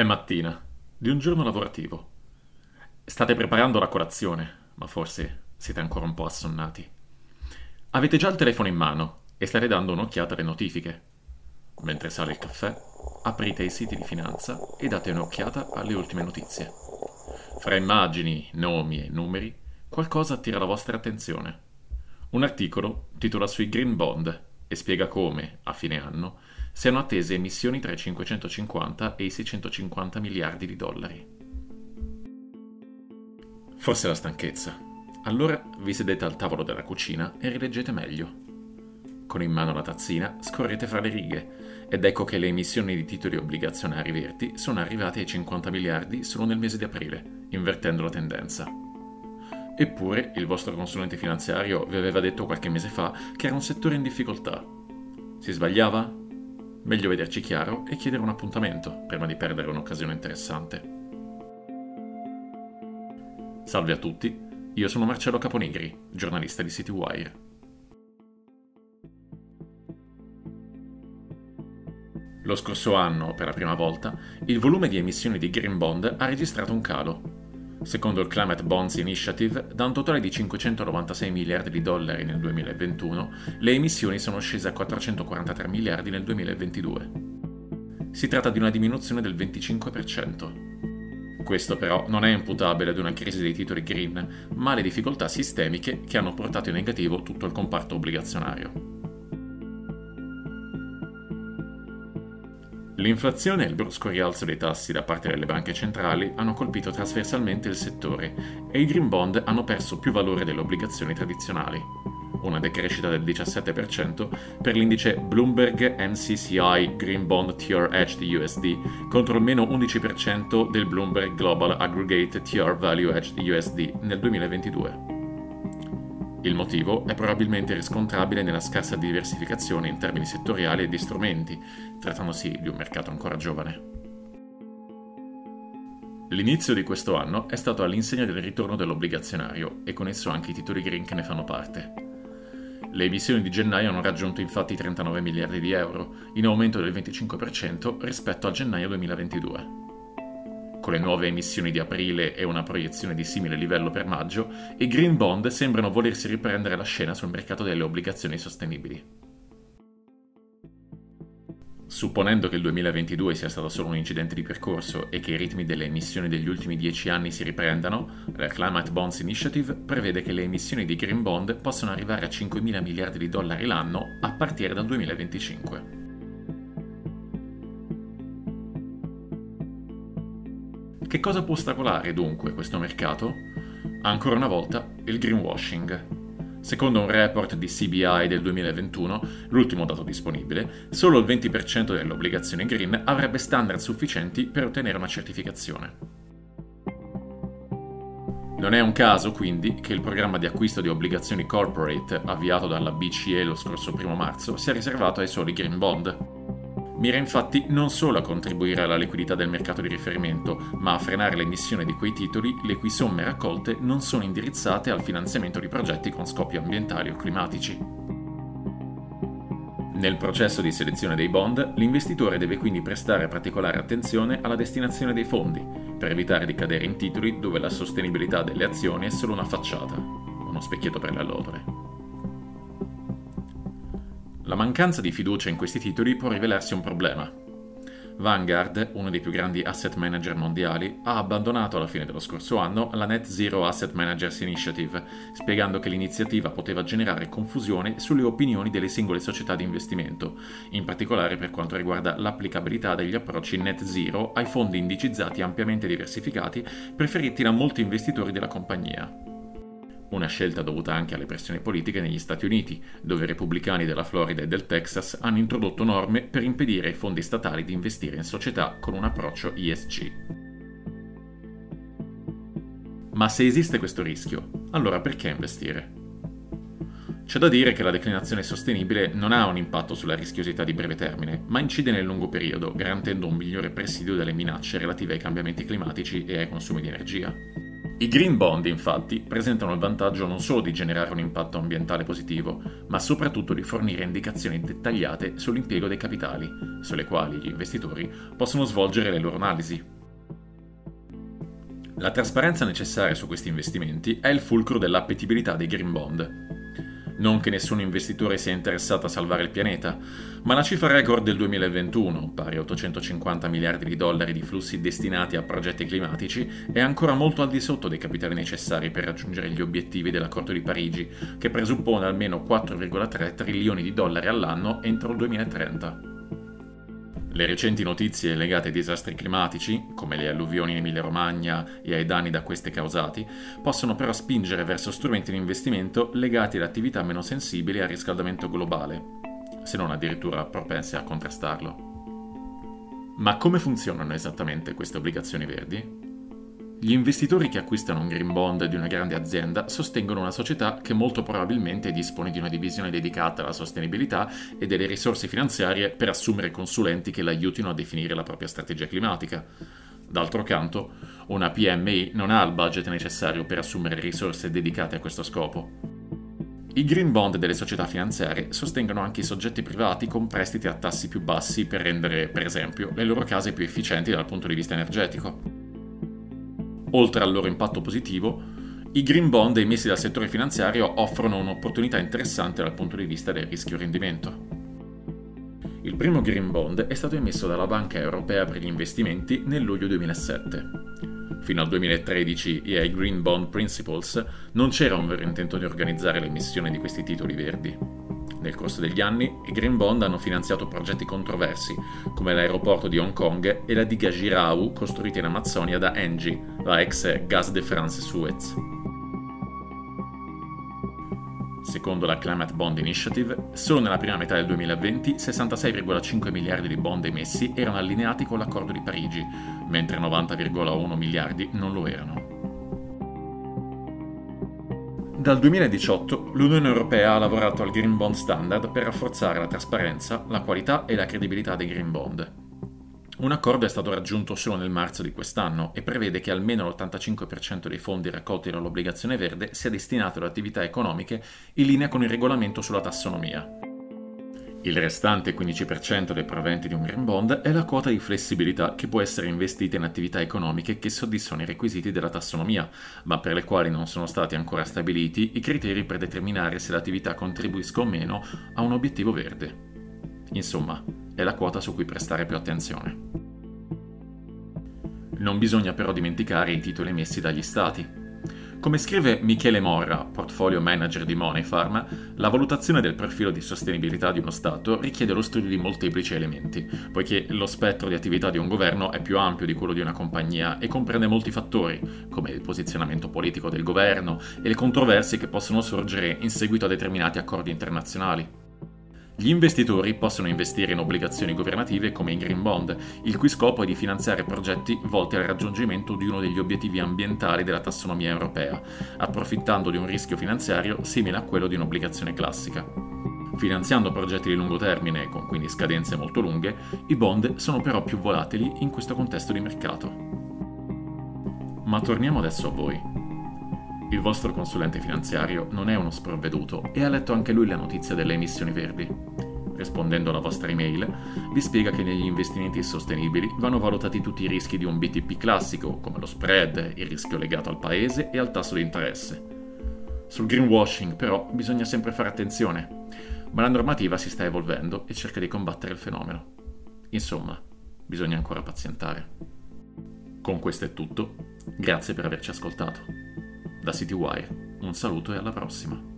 È mattina, di un giorno lavorativo. State preparando la colazione, ma forse siete ancora un po' assonnati. Avete già il telefono in mano e state dando un'occhiata alle notifiche. Mentre sale il caffè, aprite i siti di finanza e date un'occhiata alle ultime notizie. Fra immagini, nomi e numeri, qualcosa attira la vostra attenzione. Un articolo titola sui Green Bond e spiega come, a fine anno, siano attese emissioni tra i 550 e i 650 miliardi di dollari. Forse la stanchezza. Allora vi sedete al tavolo della cucina e rileggete meglio. Con in mano la tazzina scorrete fra le righe ed ecco che le emissioni di titoli obbligazionari verti sono arrivate ai 50 miliardi solo nel mese di aprile, invertendo la tendenza. Eppure il vostro consulente finanziario vi aveva detto qualche mese fa che era un settore in difficoltà. Si sbagliava? Meglio vederci chiaro e chiedere un appuntamento prima di perdere un'occasione interessante. Salve a tutti, io sono Marcello Caponigri, giornalista di CityWire. Lo scorso anno, per la prima volta, il volume di emissioni di Green Bond ha registrato un calo. Secondo il Climate Bonds Initiative, da un totale di 596 miliardi di dollari nel 2021, le emissioni sono scese a 443 miliardi nel 2022. Si tratta di una diminuzione del 25%. Questo però non è imputabile ad una crisi dei titoli green, ma alle difficoltà sistemiche che hanno portato in negativo tutto il comparto obbligazionario. L'inflazione e il brusco rialzo dei tassi da parte delle banche centrali hanno colpito trasversalmente il settore e i green bond hanno perso più valore delle obbligazioni tradizionali una decrescita del 17% per l'indice Bloomberg NCCI Green Bond TR Edged USD contro il meno 11% del Bloomberg Global Aggregate TR Value Edged USD nel 2022. Il motivo è probabilmente riscontrabile nella scarsa diversificazione in termini settoriali e di strumenti, trattandosi di un mercato ancora giovane. L'inizio di questo anno è stato all'insegna del ritorno dell'obbligazionario e con esso anche i titoli green che ne fanno parte. Le emissioni di gennaio hanno raggiunto infatti 39 miliardi di euro, in aumento del 25% rispetto a gennaio 2022. Con le nuove emissioni di aprile e una proiezione di simile livello per maggio, i green bond sembrano volersi riprendere la scena sul mercato delle obbligazioni sostenibili. Supponendo che il 2022 sia stato solo un incidente di percorso e che i ritmi delle emissioni degli ultimi dieci anni si riprendano, la Climate Bonds Initiative prevede che le emissioni di green bond possano arrivare a 5 mila miliardi di dollari l'anno a partire dal 2025. Che cosa può ostacolare dunque questo mercato? Ancora una volta il greenwashing. Secondo un report di CBI del 2021, l'ultimo dato disponibile, solo il 20% delle obbligazioni green avrebbe standard sufficienti per ottenere una certificazione. Non è un caso, quindi, che il programma di acquisto di obbligazioni corporate avviato dalla BCE lo scorso 1 marzo sia riservato ai soli green bond, Mira infatti non solo a contribuire alla liquidità del mercato di riferimento, ma a frenare l'emissione di quei titoli le cui somme raccolte non sono indirizzate al finanziamento di progetti con scopi ambientali o climatici. Nel processo di selezione dei bond, l'investitore deve quindi prestare particolare attenzione alla destinazione dei fondi, per evitare di cadere in titoli dove la sostenibilità delle azioni è solo una facciata, uno specchietto per le allodole. La mancanza di fiducia in questi titoli può rivelarsi un problema. Vanguard, uno dei più grandi asset manager mondiali, ha abbandonato alla fine dello scorso anno la Net Zero Asset Managers Initiative, spiegando che l'iniziativa poteva generare confusione sulle opinioni delle singole società di investimento, in particolare per quanto riguarda l'applicabilità degli approcci net zero ai fondi indicizzati ampiamente diversificati preferiti da molti investitori della compagnia una scelta dovuta anche alle pressioni politiche negli Stati Uniti, dove i repubblicani della Florida e del Texas hanno introdotto norme per impedire ai fondi statali di investire in società con un approccio ESG. Ma se esiste questo rischio, allora perché investire? C'è da dire che la declinazione sostenibile non ha un impatto sulla rischiosità di breve termine, ma incide nel lungo periodo, garantendo un migliore presidio delle minacce relative ai cambiamenti climatici e ai consumi di energia. I green bond infatti presentano il vantaggio non solo di generare un impatto ambientale positivo, ma soprattutto di fornire indicazioni dettagliate sull'impiego dei capitali, sulle quali gli investitori possono svolgere le loro analisi. La trasparenza necessaria su questi investimenti è il fulcro dell'appetibilità dei green bond, non che nessun investitore sia interessato a salvare il pianeta, ma la cifra record del 2021, pari a 850 miliardi di dollari di flussi destinati a progetti climatici, è ancora molto al di sotto dei capitali necessari per raggiungere gli obiettivi dell'Accordo di Parigi, che presuppone almeno 4,3 trilioni di dollari all'anno entro il 2030. Le recenti notizie legate ai disastri climatici, come le alluvioni in Emilia-Romagna e ai danni da queste causati, possono però spingere verso strumenti di investimento legati ad attività meno sensibili al riscaldamento globale, se non addirittura propense a contrastarlo. Ma come funzionano esattamente queste obbligazioni verdi? Gli investitori che acquistano un green bond di una grande azienda sostengono una società che molto probabilmente dispone di una divisione dedicata alla sostenibilità e delle risorse finanziarie per assumere consulenti che l'aiutino a definire la propria strategia climatica. D'altro canto, una PMI non ha il budget necessario per assumere risorse dedicate a questo scopo. I green bond delle società finanziarie sostengono anche i soggetti privati con prestiti a tassi più bassi per rendere, per esempio, le loro case più efficienti dal punto di vista energetico. Oltre al loro impatto positivo, i green bond emessi dal settore finanziario offrono un'opportunità interessante dal punto di vista del rischio rendimento. Il primo green bond è stato emesso dalla Banca Europea per gli investimenti nel luglio 2007. Fino al 2013 e ai Green Bond Principles non c'era un vero intento di organizzare l'emissione di questi titoli verdi. Nel corso degli anni, i Green Bond hanno finanziato progetti controversi, come l'aeroporto di Hong Kong e la diga Girau costruita in Amazzonia da Engie, la ex Gas de France Suez. Secondo la Climate Bond Initiative, solo nella prima metà del 2020 66,5 miliardi di bond emessi erano allineati con l'accordo di Parigi, mentre 90,1 miliardi non lo erano. Dal 2018 l'Unione Europea ha lavorato al Green Bond Standard per rafforzare la trasparenza, la qualità e la credibilità dei Green Bond. Un accordo è stato raggiunto solo nel marzo di quest'anno e prevede che almeno l'85% dei fondi raccolti dall'obbligazione verde sia destinato ad attività economiche in linea con il regolamento sulla tassonomia. Il restante 15% dei proventi di un green bond è la quota di flessibilità che può essere investita in attività economiche che soddisfano i requisiti della tassonomia, ma per le quali non sono stati ancora stabiliti i criteri per determinare se l'attività contribuisca o meno a un obiettivo verde. Insomma, è la quota su cui prestare più attenzione. Non bisogna però dimenticare i titoli emessi dagli Stati, come scrive Michele Morra, portfolio manager di Moneyfarm, la valutazione del profilo di sostenibilità di uno Stato richiede lo studio di molteplici elementi, poiché lo spettro di attività di un governo è più ampio di quello di una compagnia e comprende molti fattori, come il posizionamento politico del governo e le controversie che possono sorgere in seguito a determinati accordi internazionali. Gli investitori possono investire in obbligazioni governative come in green bond, il cui scopo è di finanziare progetti volti al raggiungimento di uno degli obiettivi ambientali della tassonomia europea, approfittando di un rischio finanziario simile a quello di un'obbligazione classica. Finanziando progetti di lungo termine, con quindi scadenze molto lunghe, i bond sono però più volatili in questo contesto di mercato. Ma torniamo adesso a voi. Il vostro consulente finanziario non è uno sprovveduto e ha letto anche lui la notizia delle emissioni verdi. Rispondendo alla vostra email, vi spiega che negli investimenti sostenibili vanno valutati tutti i rischi di un BTP classico, come lo spread, il rischio legato al paese e al tasso di interesse. Sul greenwashing, però, bisogna sempre fare attenzione, ma la normativa si sta evolvendo e cerca di combattere il fenomeno. Insomma, bisogna ancora pazientare. Con questo è tutto, grazie per averci ascoltato. Da CityWire, un saluto e alla prossima.